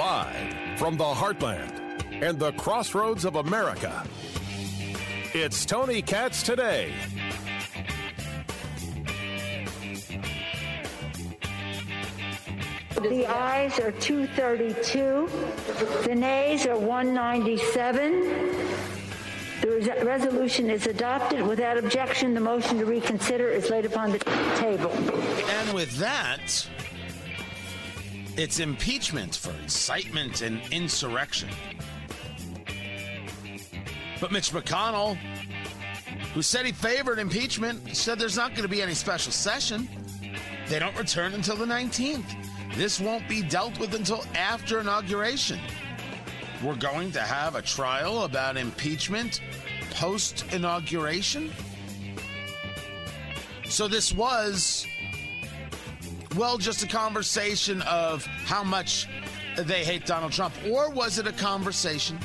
Live from the heartland and the crossroads of America, it's Tony Katz today. The ayes are 232. The nays are 197. The res- resolution is adopted. Without objection, the motion to reconsider is laid upon the table. And with that, it's impeachment for incitement and insurrection. But Mitch McConnell, who said he favored impeachment, said there's not going to be any special session. They don't return until the 19th. This won't be dealt with until after inauguration. We're going to have a trial about impeachment post inauguration. So this was, well, just a conversation of how much they hate Donald Trump, or was it a conversation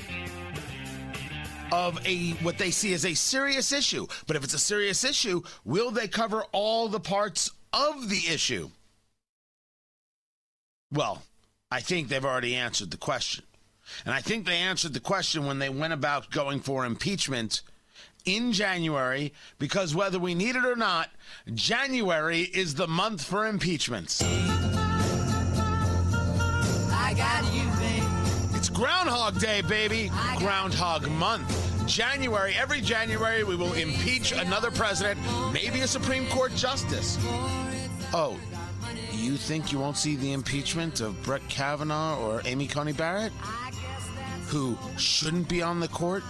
of a what they see as a serious issue? But if it's a serious issue, will they cover all the parts of the issue? Well, I think they've already answered the question. And I think they answered the question when they went about going for impeachment in January, because whether we need it or not, January is the month for impeachments. I got you, babe. It's Groundhog Day, baby. Groundhog Month. January, every January, we will impeach another president, maybe a Supreme Court justice. Oh, you think you won't see the impeachment of Brett Kavanaugh or Amy Coney Barrett, who shouldn't be on the court?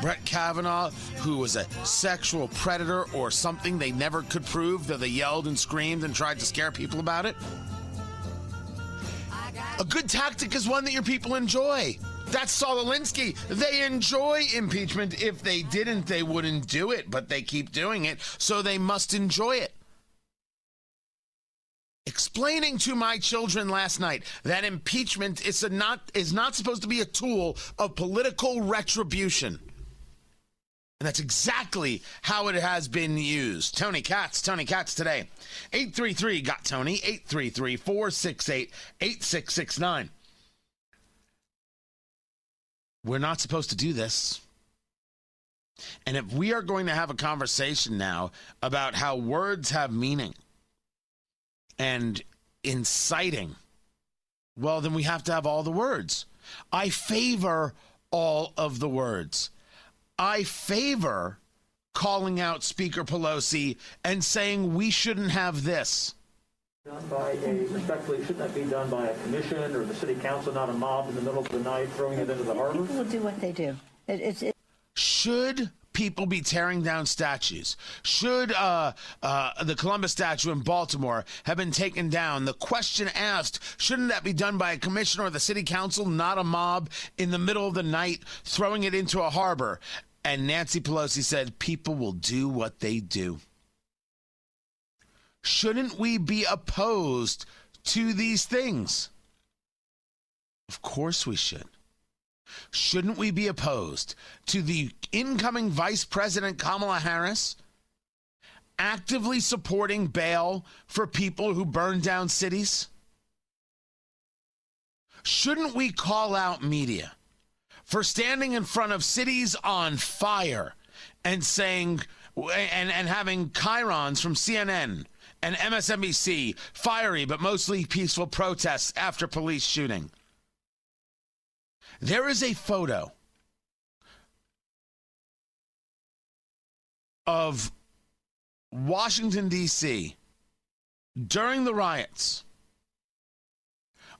Brett Kavanaugh, who was a sexual predator or something they never could prove, though they yelled and screamed and tried to scare people about it? A good tactic is one that your people enjoy. That's Saul Alinsky. They enjoy impeachment. If they didn't, they wouldn't do it, but they keep doing it, so they must enjoy it. Explaining to my children last night that impeachment is not is not supposed to be a tool of political retribution. And that's exactly how it has been used. Tony Katz, Tony Katz today. 833 got Tony, 833 468 8669. We're not supposed to do this. And if we are going to have a conversation now about how words have meaning and inciting, well, then we have to have all the words. I favor all of the words. I favor calling out Speaker Pelosi and saying we shouldn't have this. Done by a, respectfully, shouldn't that be done by a commission or the city council, not a mob in the middle of the night throwing it into the harbor? People will do what they do. It, it's, it, Should people be tearing down statues? Should uh, uh, the Columbus statue in Baltimore have been taken down? The question asked, shouldn't that be done by a commissioner or the city council, not a mob in the middle of the night throwing it into a harbor? And Nancy Pelosi said, people will do what they do. Shouldn't we be opposed to these things? Of course we should. Shouldn't we be opposed to the incoming Vice President Kamala Harris actively supporting bail for people who burn down cities? Shouldn't we call out media for standing in front of cities on fire and saying, and, and having chyrons from CNN and MSNBC, fiery but mostly peaceful protests after police shooting? There is a photo of Washington, D.C. during the riots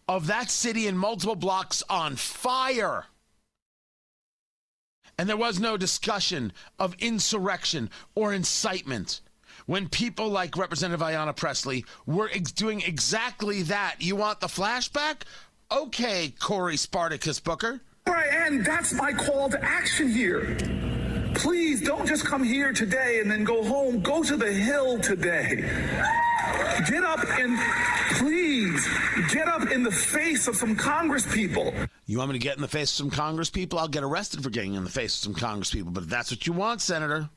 of that city in multiple blocks on fire. And there was no discussion of insurrection or incitement when people like Representative Ayanna Pressley were ex- doing exactly that. You want the flashback? Okay, Cory Spartacus Booker. Right, and that's my call to action here. Please don't just come here today and then go home. Go to the Hill today. Get up and please get up in the face of some Congress people. You want me to get in the face of some Congress people? I'll get arrested for getting in the face of some Congress people. But if that's what you want, Senator,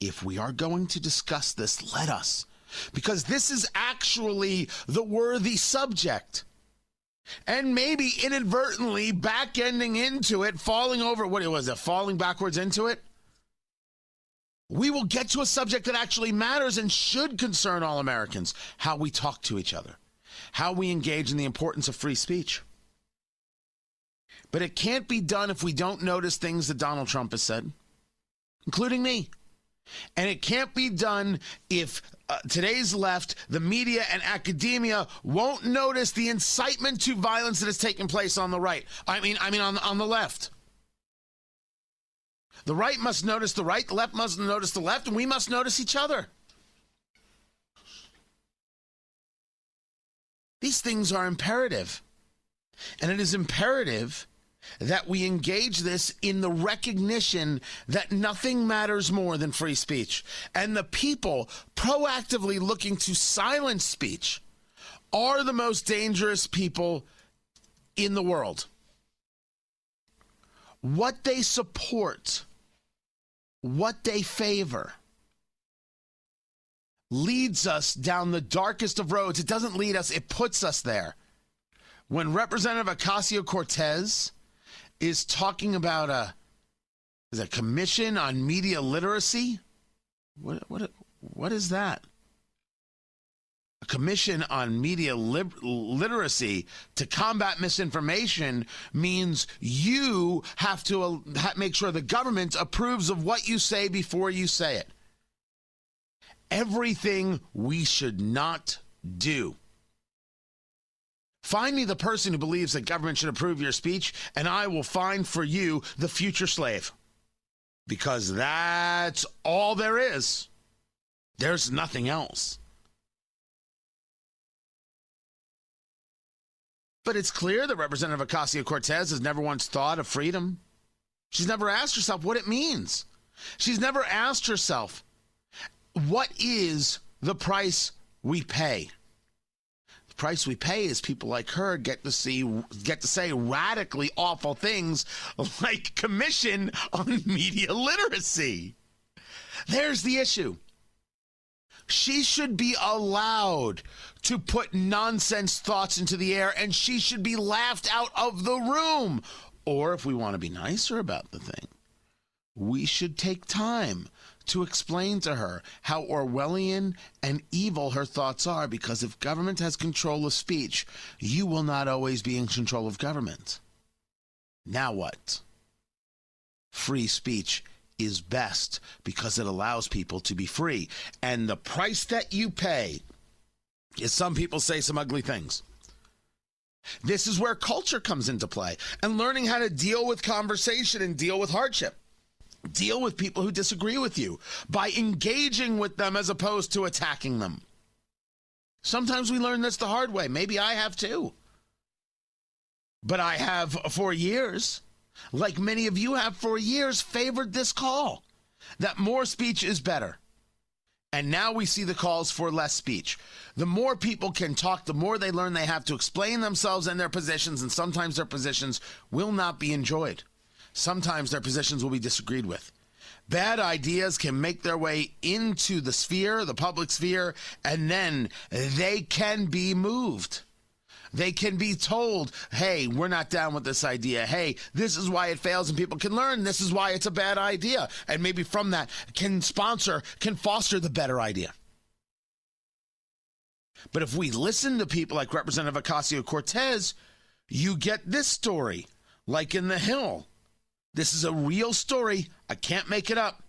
if we are going to discuss this, let us. Because this is actually the worthy subject. and maybe inadvertently back ending into it, falling over. What it was it? Falling backwards into it? We will get to a subject that actually matters and should concern all Americans how we talk to each other, how we engage in the importance of free speech. But it can't be done if we don't notice things that Donald Trump has said, including me. And it can't be done if uh, today's left, the media, and academia won't notice the incitement to violence that has taken place on the right. I mean, I mean on on the left. The right must notice the right, the left must notice the left, and we must notice each other. These things are imperative. And it is imperative that we engage this in the recognition that nothing matters more than free speech. And the people proactively looking to silence speech are the most dangerous people in the world. What they support, what they favor, leads us down the darkest of roads. It doesn't lead us, it puts us there. When Representative Ocasio Cortez is talking about a is a commission on media literacy. What what what is that? A commission on media literacy to combat misinformation means you have to uh, ha- make sure the government approves of what you say before you say it. Everything we should not do Find me the person who believes that government should approve your speech, and I will find for you the future slave. Because that's all there is. There's nothing else. But it's clear that Representative Ocasio Cortez has never once thought of freedom. She's never asked herself what it means. She's never asked herself, what is the price we pay? The price we pay is people like her get to see get to say radically awful things like commission on media literacy. There's the issue. She should be allowed to put nonsense thoughts into the air and she should be laughed out of the room. Or if we want to be nicer about the thing, we should take time to explain to her how Orwellian and evil her thoughts are because if government has control of speech, you will not always be in control of government. Now what? Free speech is best because it allows people to be free. And the price that you pay is some people say some ugly things. This is where culture comes into play and learning how to deal with conversation and deal with hardship deal with people who disagree with you by engaging with them as opposed to attacking them. Sometimes we learn this the hard way. Maybe I have too. But I have for years, like many of you have for years, favored this call that more speech is better. And now we see the calls for less speech. The more people can talk, the more they learn they have to explain themselves and their positions, and sometimes their positions will not be enjoyed sometimes their positions will be disagreed with. Bad ideas can make their way into the sphere, the public sphere, and then they can be moved. They can be told, hey, we're not down with this idea. Hey, this is why it fails, and people can learn this is why it's a bad idea. And maybe from that can sponsor, can foster the better idea. But if we listen to people like Representative Ocasio Cortez, you get this story, like in The Hill. This is a real story. I can't make it up.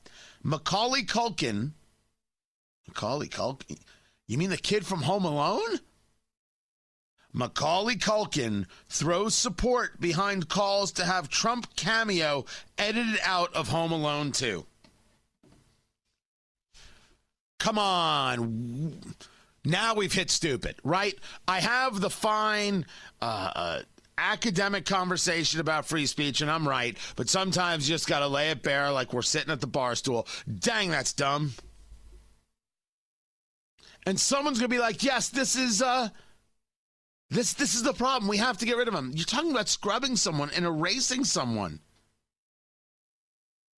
Macaulay Culkin. Macaulay Culkin? You mean the kid from Home Alone? Macaulay Culkin throws support behind calls to have Trump cameo edited out of Home Alone 2. Come on. Now we've hit stupid, right? I have the fine uh, uh, academic conversation about free speech, and I'm right, but sometimes you just got to lay it bare like we're sitting at the bar stool. Dang, that's dumb. And someone's going to be like, yes, this is, uh, this, this is the problem. We have to get rid of them. You're talking about scrubbing someone and erasing someone.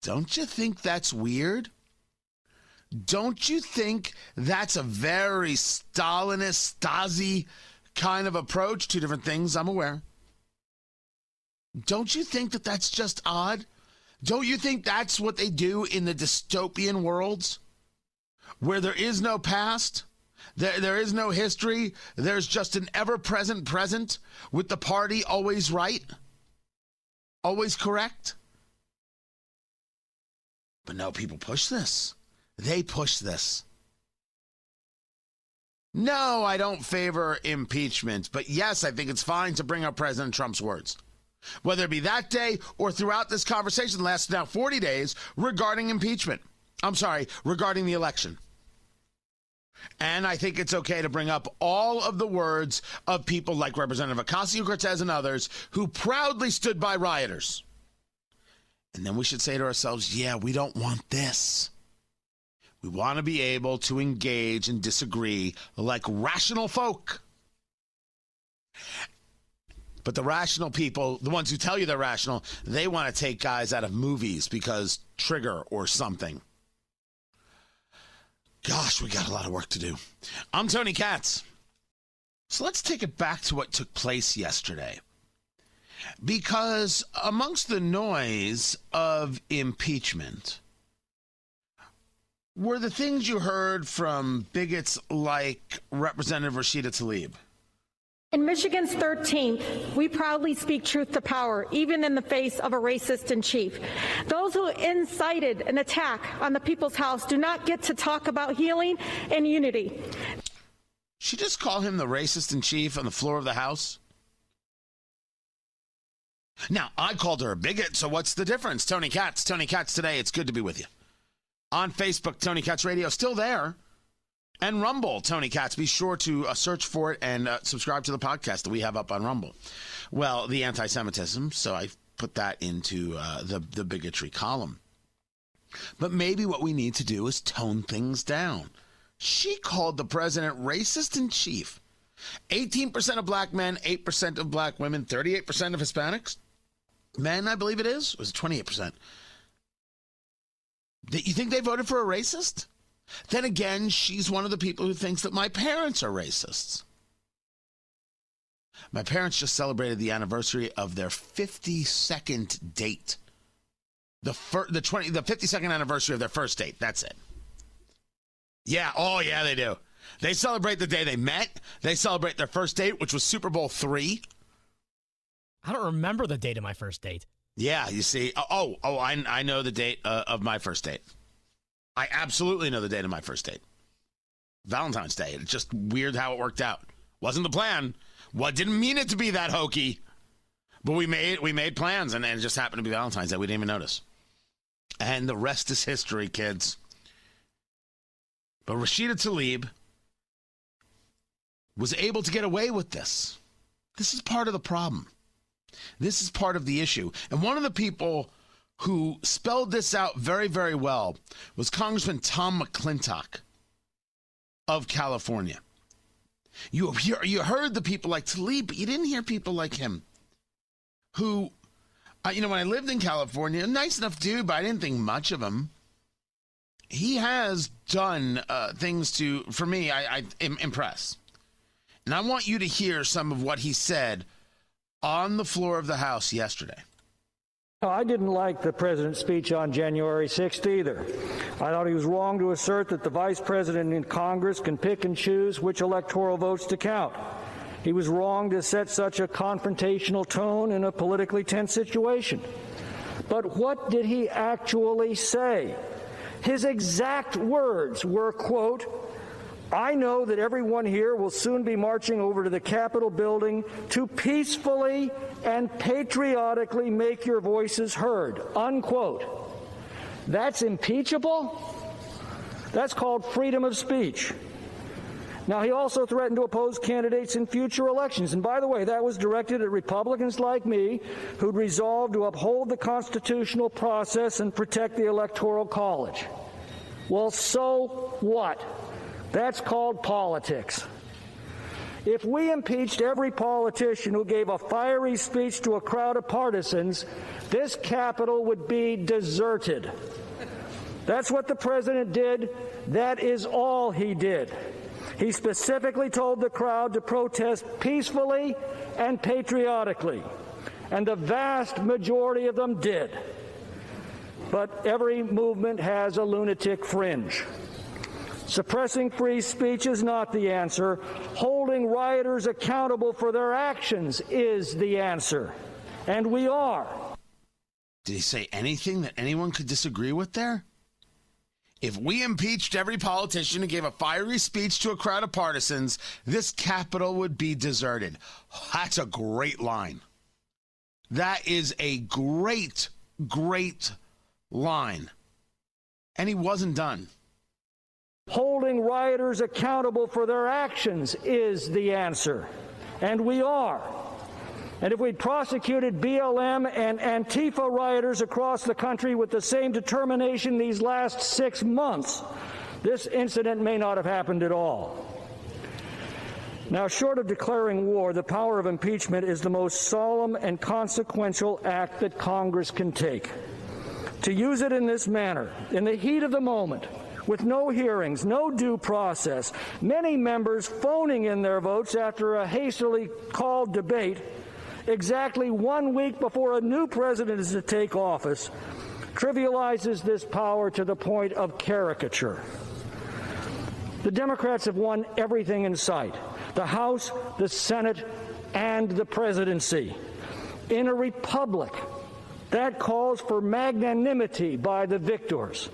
Don't you think that's weird? Don't you think that's a very Stalinist, Stasi kind of approach, two different things, I'm aware. Don't you think that that's just odd? Don't you think that's what they do in the dystopian worlds where there is no past? There, there is no history. There's just an ever present present with the party always right, always correct. But no, people push this. They push this. No, I don't favor impeachment, but yes, I think it's fine to bring up President Trump's words. Whether it be that day or throughout this conversation, lasts now 40 days regarding impeachment. I'm sorry, regarding the election. And I think it's okay to bring up all of the words of people like Representative Ocasio Cortez and others who proudly stood by rioters. And then we should say to ourselves, yeah, we don't want this. We want to be able to engage and disagree like rational folk. But the rational people, the ones who tell you they're rational, they want to take guys out of movies because trigger or something. Gosh, we got a lot of work to do. I'm Tony Katz. So let's take it back to what took place yesterday. Because amongst the noise of impeachment were the things you heard from bigots like Representative Rashida Tlaib. In Michigan's 13th, we proudly speak truth to power, even in the face of a racist in chief. Those who incited an attack on the people's house do not get to talk about healing and unity. She just call him the racist in chief on the floor of the House? Now, I called her a bigot, so what's the difference? Tony Katz, Tony Katz today. It's good to be with you. On Facebook, Tony Katz Radio, still there. And Rumble, Tony Katz. Be sure to uh, search for it and uh, subscribe to the podcast that we have up on Rumble. Well, the anti Semitism, so I put that into uh, the, the bigotry column. But maybe what we need to do is tone things down. She called the president racist in chief. 18% of black men, 8% of black women, 38% of Hispanics men, I believe it is, was 28%. You think they voted for a racist? Then again, she's one of the people who thinks that my parents are racists. My parents just celebrated the anniversary of their 52nd date. The fir- the 20 the 52nd anniversary of their first date. That's it. Yeah, oh yeah, they do. They celebrate the day they met. They celebrate their first date, which was Super Bowl 3. I don't remember the date of my first date. Yeah, you see. Oh, oh, oh I, I know the date uh, of my first date. I absolutely know the date of my first date. Valentine's Day. It's just weird how it worked out. Wasn't the plan. What didn't mean it to be that hokey. But we made we made plans and, and it just happened to be Valentine's Day. We didn't even notice. And the rest is history, kids. But Rashida Tlaib was able to get away with this. This is part of the problem. This is part of the issue. And one of the people who spelled this out very, very well was Congressman Tom McClintock of California. You, you heard the people like Tlaib, but you didn't hear people like him who, uh, you know, when I lived in California, nice enough dude, but I didn't think much of him. He has done uh, things to, for me, I, I impress. And I want you to hear some of what he said on the floor of the House yesterday. I didn't like the president's speech on January 6th either. I thought he was wrong to assert that the vice president in Congress can pick and choose which electoral votes to count. He was wrong to set such a confrontational tone in a politically tense situation. But what did he actually say? His exact words were, quote, I know that everyone here will soon be marching over to the Capitol building to peacefully and patriotically make your voices heard. Unquote. That's impeachable? That's called freedom of speech. Now, he also threatened to oppose candidates in future elections. And by the way, that was directed at Republicans like me who'd resolved to uphold the constitutional process and protect the Electoral College. Well, so what? That's called politics. If we impeached every politician who gave a fiery speech to a crowd of partisans, this Capitol would be deserted. That's what the president did. That is all he did. He specifically told the crowd to protest peacefully and patriotically, and the vast majority of them did. But every movement has a lunatic fringe. Suppressing free speech is not the answer. Holding rioters accountable for their actions is the answer. And we are. Did he say anything that anyone could disagree with there? If we impeached every politician who gave a fiery speech to a crowd of partisans, this capital would be deserted. That's a great line. That is a great, great line. And he wasn't done. Holding rioters accountable for their actions is the answer. And we are. And if we'd prosecuted BLM and Antifa rioters across the country with the same determination these last six months, this incident may not have happened at all. Now, short of declaring war, the power of impeachment is the most solemn and consequential act that Congress can take. To use it in this manner, in the heat of the moment, with no hearings, no due process, many members phoning in their votes after a hastily called debate, exactly one week before a new president is to take office, trivializes this power to the point of caricature. The Democrats have won everything in sight the House, the Senate, and the presidency. In a republic, that calls for magnanimity by the victors.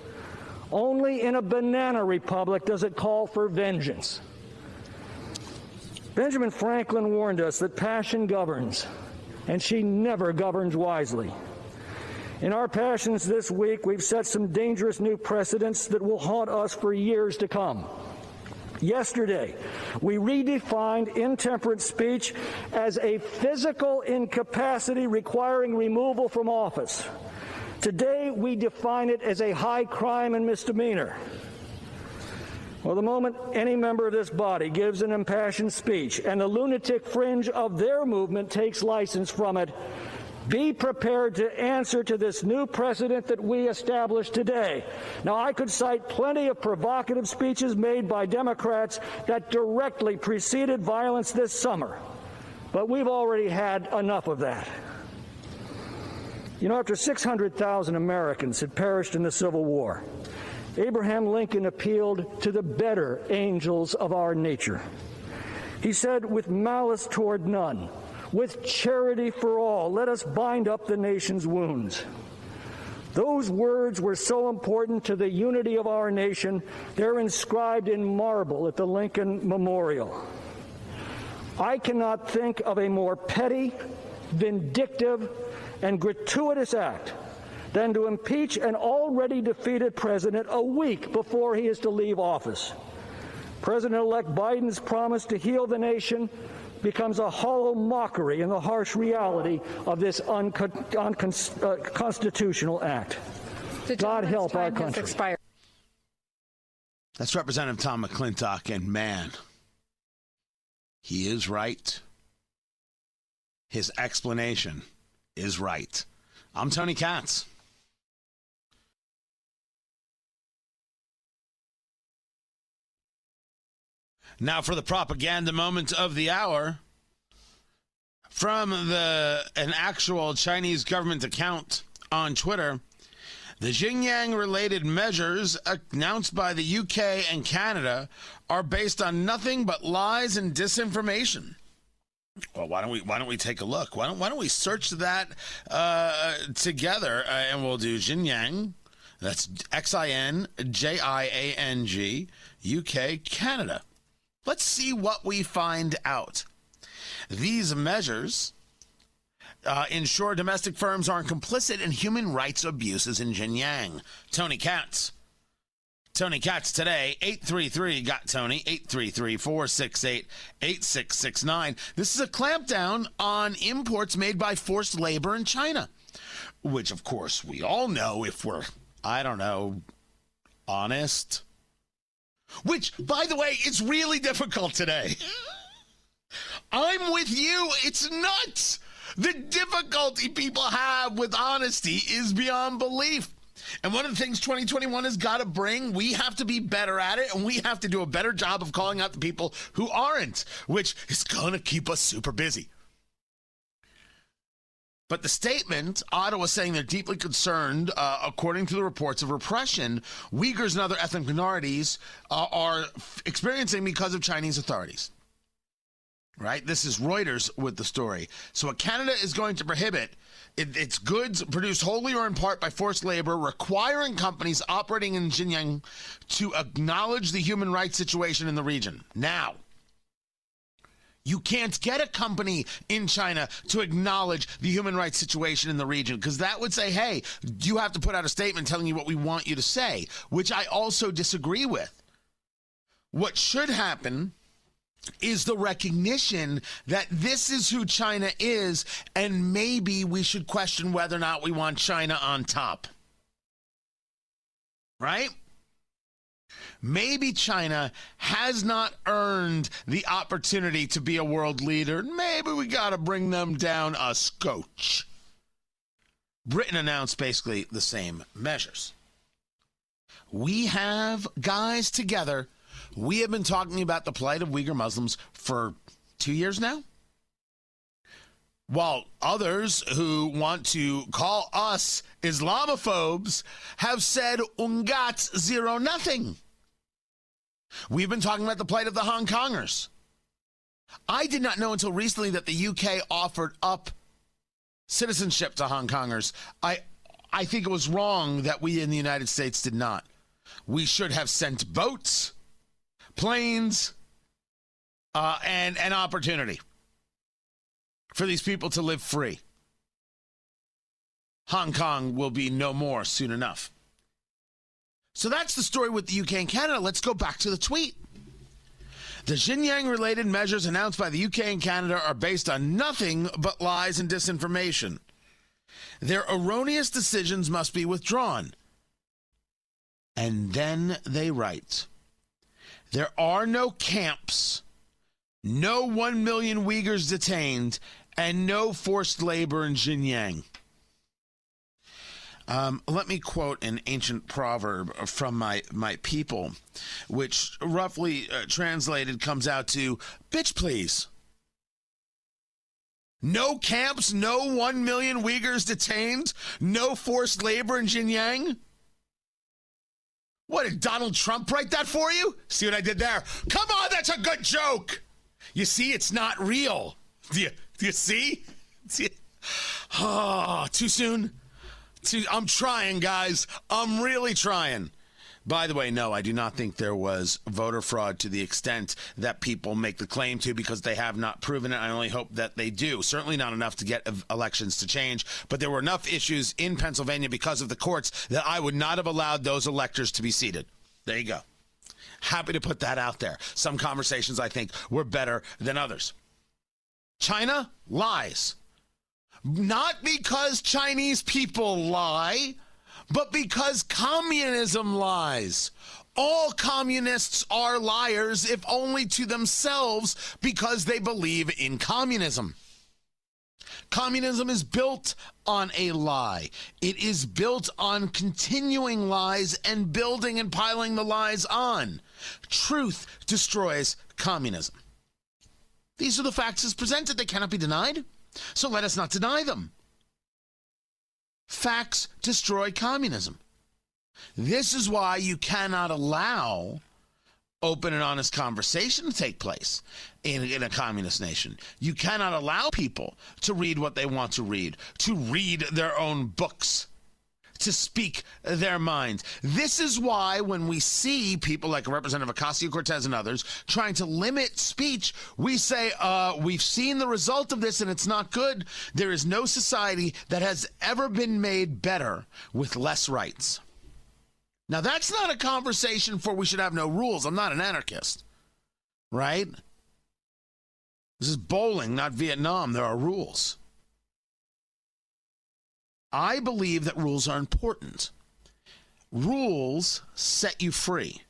Only in a banana republic does it call for vengeance. Benjamin Franklin warned us that passion governs, and she never governs wisely. In our passions this week, we've set some dangerous new precedents that will haunt us for years to come. Yesterday, we redefined intemperate speech as a physical incapacity requiring removal from office. Today, we define it as a high crime and misdemeanor. Well, the moment any member of this body gives an impassioned speech and the lunatic fringe of their movement takes license from it, be prepared to answer to this new precedent that we established today. Now, I could cite plenty of provocative speeches made by Democrats that directly preceded violence this summer, but we've already had enough of that. You know, after 600,000 Americans had perished in the Civil War, Abraham Lincoln appealed to the better angels of our nature. He said, with malice toward none, with charity for all, let us bind up the nation's wounds. Those words were so important to the unity of our nation, they're inscribed in marble at the Lincoln Memorial. I cannot think of a more petty, vindictive, and gratuitous act than to impeach an already defeated president a week before he is to leave office. President elect Biden's promise to heal the nation becomes a hollow mockery in the harsh reality of this unconstitutional uh, act. God help our country. That's Representative Tom McClintock, and man, he is right. His explanation is right. I'm Tony Katz. Now for the propaganda moment of the hour from the an actual Chinese government account on Twitter. The Xinjiang related measures announced by the UK and Canada are based on nothing but lies and disinformation. Well, why don't we why don't we take a look? Why don't why don't we search that uh, together uh, and we'll do Xinjiang. That's X I N J I A N G UK Canada. Let's see what we find out. These measures uh, ensure domestic firms aren't complicit in human rights abuses in Xinjiang. Tony Katz. Tony Katz today, 833 got Tony, 833 468 8669. This is a clampdown on imports made by forced labor in China, which, of course, we all know if we're, I don't know, honest which, by the way, is really difficult today. I'm with you. It's nuts. The difficulty people have with honesty is beyond belief. And one of the things 2021 has got to bring, we have to be better at it, and we have to do a better job of calling out the people who aren't, which is going to keep us super busy. But the statement, Ottawa saying they're deeply concerned, uh, according to the reports of repression, Uyghurs and other ethnic minorities uh, are f- experiencing because of Chinese authorities. Right? This is Reuters with the story. So, what Canada is going to prohibit it, it's goods produced wholly or in part by forced labor, requiring companies operating in Xinjiang to acknowledge the human rights situation in the region. Now, you can't get a company in China to acknowledge the human rights situation in the region because that would say, hey, you have to put out a statement telling you what we want you to say, which I also disagree with. What should happen is the recognition that this is who China is, and maybe we should question whether or not we want China on top. Right? Maybe China has not earned the opportunity to be a world leader. Maybe we got to bring them down a scotch. Britain announced basically the same measures. We have guys together. We have been talking about the plight of Uyghur Muslims for two years now. While others who want to call us Islamophobes have said ungat zero nothing. We've been talking about the plight of the Hong Kongers. I did not know until recently that the UK offered up citizenship to Hong Kongers. I I think it was wrong that we in the United States did not. We should have sent boats, planes, uh, and an opportunity for these people to live free. Hong Kong will be no more soon enough. So that's the story with the UK and Canada. Let's go back to the tweet. The Xinjiang related measures announced by the UK and Canada are based on nothing but lies and disinformation. Their erroneous decisions must be withdrawn. And then they write There are no camps, no 1 million Uyghurs detained, and no forced labor in Xinjiang. Um, let me quote an ancient proverb from my, my people, which roughly uh, translated comes out to bitch, please. No camps, no 1 million Uyghurs detained, no forced labor in Xinjiang. What did Donald Trump write that for you? See what I did there? Come on, that's a good joke. You see, it's not real. Do you, do you see? see? Oh, too soon? I'm trying, guys. I'm really trying. By the way, no, I do not think there was voter fraud to the extent that people make the claim to because they have not proven it. I only hope that they do. Certainly not enough to get elections to change, but there were enough issues in Pennsylvania because of the courts that I would not have allowed those electors to be seated. There you go. Happy to put that out there. Some conversations I think were better than others. China lies. Not because Chinese people lie, but because communism lies. All communists are liars, if only to themselves, because they believe in communism. Communism is built on a lie. It is built on continuing lies and building and piling the lies on. Truth destroys communism. These are the facts as presented. They cannot be denied. So let us not deny them. Facts destroy communism. This is why you cannot allow open and honest conversation to take place in, in a communist nation. You cannot allow people to read what they want to read, to read their own books to speak their minds. This is why when we see people like Representative Ocasio Cortez and others trying to limit speech, we say, uh, we've seen the result of this and it's not good. There is no society that has ever been made better with less rights. Now, that's not a conversation for we should have no rules. I'm not an anarchist, right? This is bowling, not Vietnam. There are rules. I believe that rules are important. Rules set you free.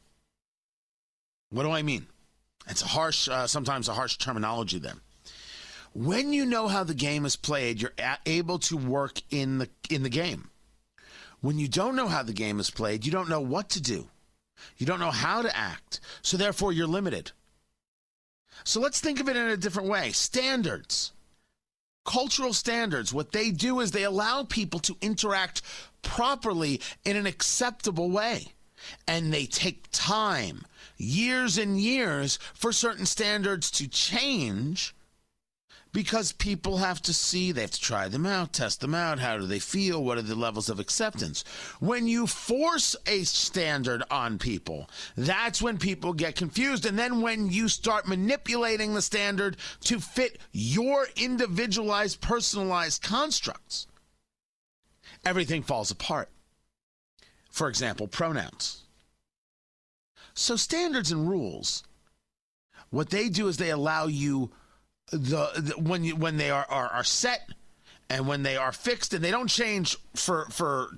What do I mean? It's a harsh, uh, sometimes a harsh terminology there. When you know how the game is played, you're a- able to work in the in the game. When you don't know how the game is played, you don't know what to do. You don't know how to act. So therefore, you're limited. So let's think of it in a different way. Standards. Cultural standards, what they do is they allow people to interact properly in an acceptable way. And they take time, years and years, for certain standards to change because people have to see, they have to try them out, test them out. How do they feel? What are the levels of acceptance? When you force a standard on people, that's when people get confused. And then when you start manipulating the standard to fit your individualized, personalized constructs, everything falls apart. For example, pronouns. So, standards and rules, what they do is they allow you the, the when you when they are, are are set and when they are fixed and they don't change for for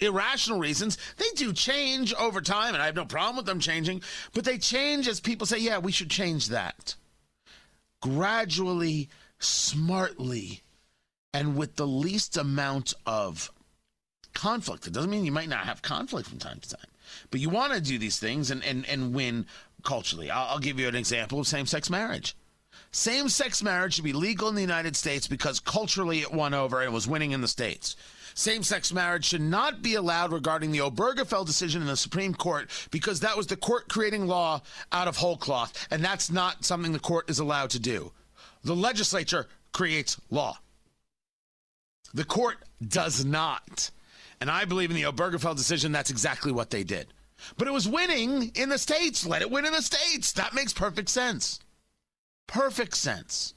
irrational reasons they do change over time and i have no problem with them changing but they change as people say yeah we should change that. Gradually smartly and with the least amount of conflict. It doesn't mean you might not have conflict from time to time but you want to do these things and and, and win culturally. I'll, I'll give you an example of same-sex marriage same sex marriage should be legal in the United States because culturally it won over and was winning in the States. Same sex marriage should not be allowed regarding the Obergefell decision in the Supreme Court because that was the court creating law out of whole cloth, and that's not something the court is allowed to do. The legislature creates law, the court does not. And I believe in the Obergefell decision, that's exactly what they did. But it was winning in the States. Let it win in the States. That makes perfect sense. Perfect sense.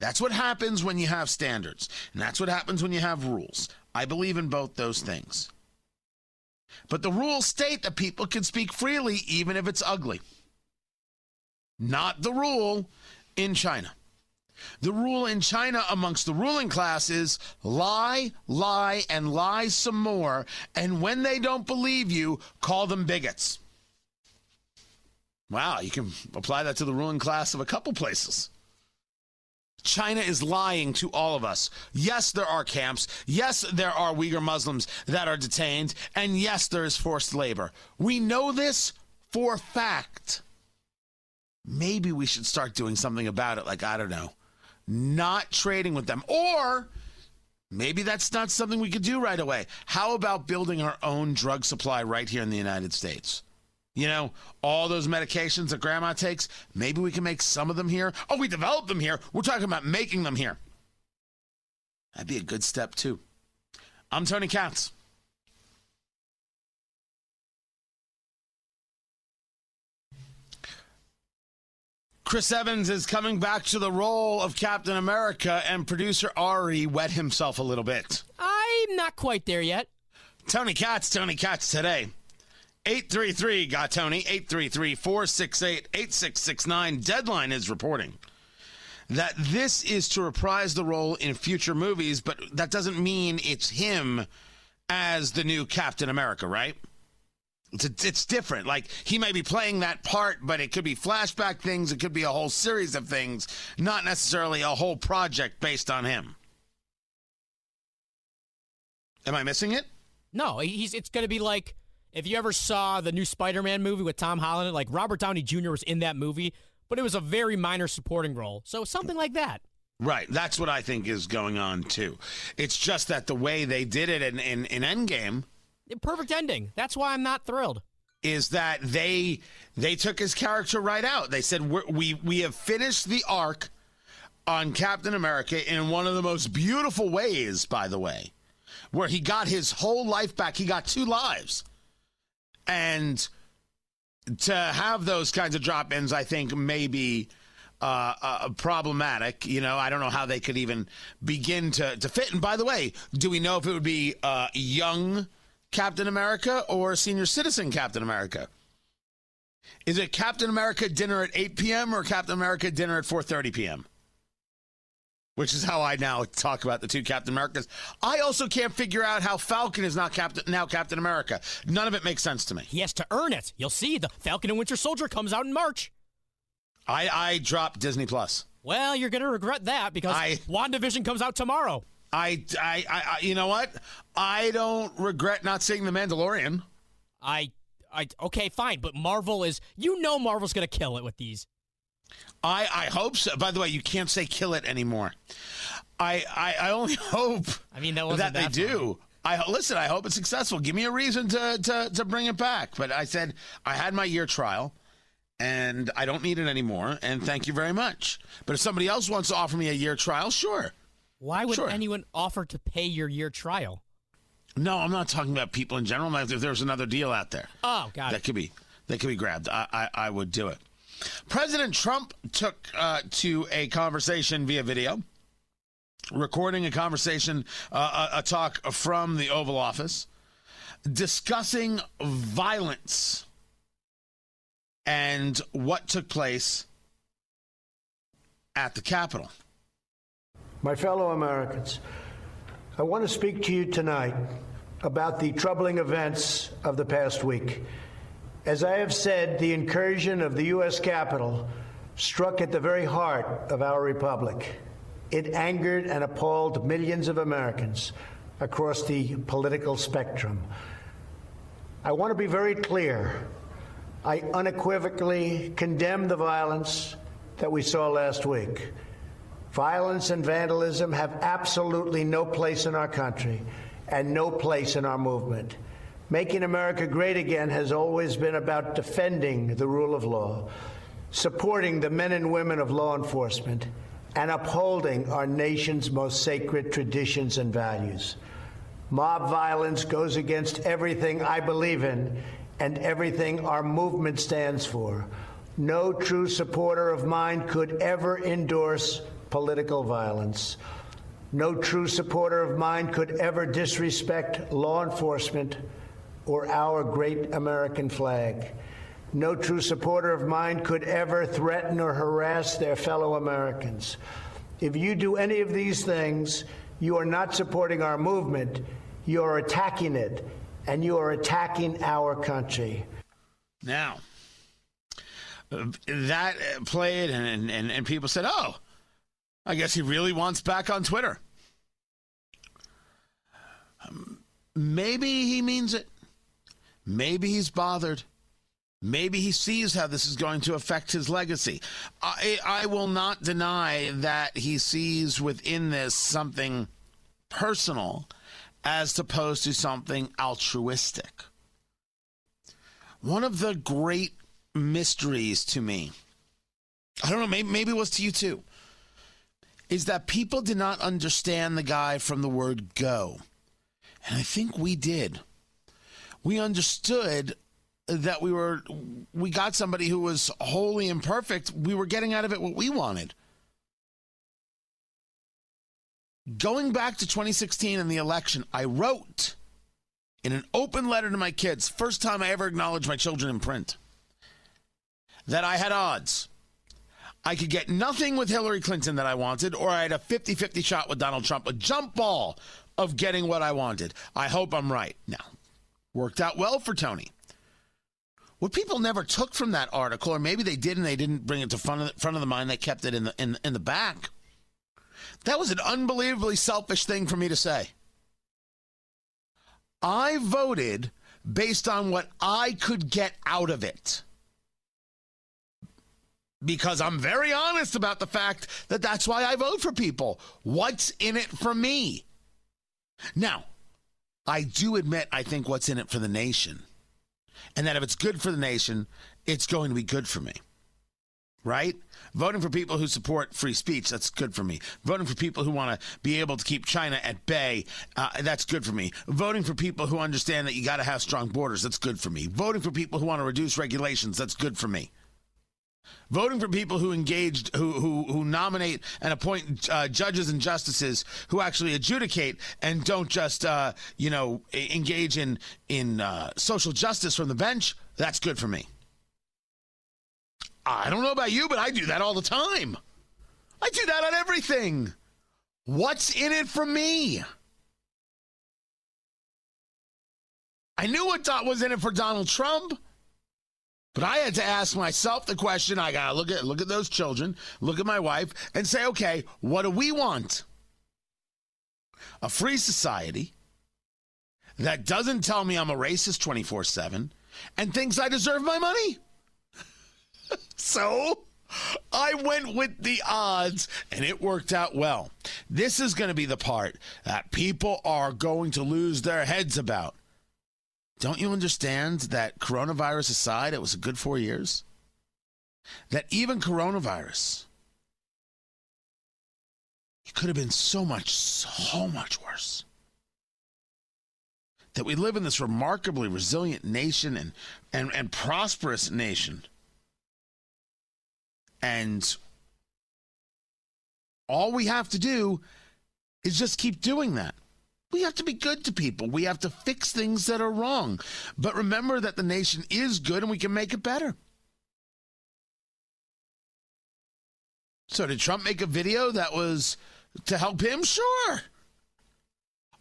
That's what happens when you have standards, and that's what happens when you have rules. I believe in both those things. But the rules state that people can speak freely even if it's ugly. Not the rule in China. The rule in China amongst the ruling class is lie, lie, and lie some more. And when they don't believe you, call them bigots. Wow, you can apply that to the ruling class of a couple places. China is lying to all of us. Yes, there are camps. Yes, there are Uyghur Muslims that are detained. And yes, there is forced labor. We know this for fact. Maybe we should start doing something about it, like, I don't know, not trading with them. Or maybe that's not something we could do right away. How about building our own drug supply right here in the United States? You know, all those medications that grandma takes, maybe we can make some of them here. Oh, we developed them here. We're talking about making them here. That'd be a good step, too. I'm Tony Katz. Chris Evans is coming back to the role of Captain America, and producer Ari wet himself a little bit. I'm not quite there yet. Tony Katz, Tony Katz today. 833 got Tony. 833 468 8669 deadline is reporting that this is to reprise the role in future movies but that doesn't mean it's him as the new Captain America right? It's, it's different. Like he may be playing that part but it could be flashback things. It could be a whole series of things not necessarily a whole project based on him. Am I missing it? No he's it's going to be like if you ever saw the new Spider-Man movie with Tom Holland, like Robert Downey Jr. was in that movie, but it was a very minor supporting role. So something like that. Right. That's what I think is going on too. It's just that the way they did it in, in, in Endgame. Perfect ending. That's why I'm not thrilled. Is that they they took his character right out. They said we we have finished the arc on Captain America in one of the most beautiful ways, by the way, where he got his whole life back. He got two lives and to have those kinds of drop ins, I think, may be uh, uh, problematic. You know, I don't know how they could even begin to, to fit. And by the way, do we know if it would be uh, young Captain America or senior citizen Captain America? Is it Captain America dinner at 8 p.m. or Captain America dinner at 4:30 p.m.? Which is how I now talk about the two Captain Americas. I also can't figure out how Falcon is not Captain now Captain America. None of it makes sense to me. He has to earn it. You'll see the Falcon and Winter Soldier comes out in March. I I dropped Disney Plus. Well, you're going to regret that because I, WandaVision comes out tomorrow. I, I, I, you know what? I don't regret not seeing The Mandalorian. I, I, okay, fine, but Marvel is, you know, Marvel's gonna kill it with these. I, I hope so. By the way, you can't say kill it anymore. I, I, I only hope. I mean, that, that, that they do. I listen. I hope it's successful. Give me a reason to, to to bring it back. But I said I had my year trial, and I don't need it anymore. And thank you very much. But if somebody else wants to offer me a year trial, sure. Why would Sure. anyone offer to pay your year trial? No, I'm not talking about people in general. If there's another deal out there, Oh, got that it. could be that could be grabbed. I I, I would do it. President Trump took uh, to a conversation via video, recording a conversation, uh, a, a talk from the Oval Office, discussing violence and what took place at the Capitol. My fellow Americans, I want to speak to you tonight about the troubling events of the past week. As I have said, the incursion of the U.S. Capitol struck at the very heart of our republic. It angered and appalled millions of Americans across the political spectrum. I want to be very clear. I unequivocally condemn the violence that we saw last week. Violence and vandalism have absolutely no place in our country and no place in our movement. Making America great again has always been about defending the rule of law, supporting the men and women of law enforcement, and upholding our nation's most sacred traditions and values. Mob violence goes against everything I believe in and everything our movement stands for. No true supporter of mine could ever endorse political violence. No true supporter of mine could ever disrespect law enforcement or our great American flag. No true supporter of mine could ever threaten or harass their fellow Americans. If you do any of these things, you are not supporting our movement, you are attacking it, and you are attacking our country. Now, uh, that uh, played, and, and, and people said, oh, I guess he really wants back on Twitter. Um, maybe he means it. Maybe he's bothered. Maybe he sees how this is going to affect his legacy. I, I will not deny that he sees within this something personal as opposed to something altruistic. One of the great mysteries to me, I don't know, maybe, maybe it was to you too, is that people did not understand the guy from the word go. And I think we did. We understood that we were we got somebody who was wholly imperfect. We were getting out of it what we wanted. Going back to 2016 and the election, I wrote in an open letter to my kids, first time I ever acknowledged my children in print, that I had odds. I could get nothing with Hillary Clinton that I wanted, or I had a 50 50 shot with Donald Trump, a jump ball of getting what I wanted. I hope I'm right. Now, worked out well for Tony. What people never took from that article, or maybe they did and they didn't bring it to front of the, front of the mind, they kept it in the in, in the back. That was an unbelievably selfish thing for me to say. I voted based on what I could get out of it. Because I'm very honest about the fact that that's why I vote for people. What's in it for me? Now, I do admit I think what's in it for the nation. And that if it's good for the nation, it's going to be good for me. Right? Voting for people who support free speech, that's good for me. Voting for people who want to be able to keep China at bay, uh, that's good for me. Voting for people who understand that you got to have strong borders, that's good for me. Voting for people who want to reduce regulations, that's good for me. Voting for people who engaged, who who, who nominate and appoint uh, judges and justices who actually adjudicate and don't just, uh, you know, engage in in uh, social justice from the bench. That's good for me. I don't know about you, but I do that all the time. I do that on everything. What's in it for me? I knew what was in it for Donald Trump. But I had to ask myself the question. I gotta look at look at those children, look at my wife, and say, okay, what do we want? a free society that doesn't tell me I'm a racist 24 7 and thinks I deserve my money. so I went with the odds and it worked out well. This is going to be the part that people are going to lose their heads about. Don't you understand that coronavirus aside, it was a good four years? That even coronavirus, it could have been so much, so much worse that we live in this remarkably resilient nation and, and, and prosperous nation. And all we have to do is just keep doing that. We have to be good to people. We have to fix things that are wrong. But remember that the nation is good and we can make it better. So, did Trump make a video that was to help him? Sure.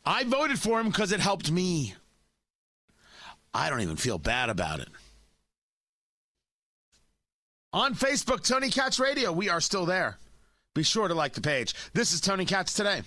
I voted for him because it helped me. I don't even feel bad about it. On Facebook, Tony Katz Radio, we are still there. Be sure to like the page. This is Tony Katz today.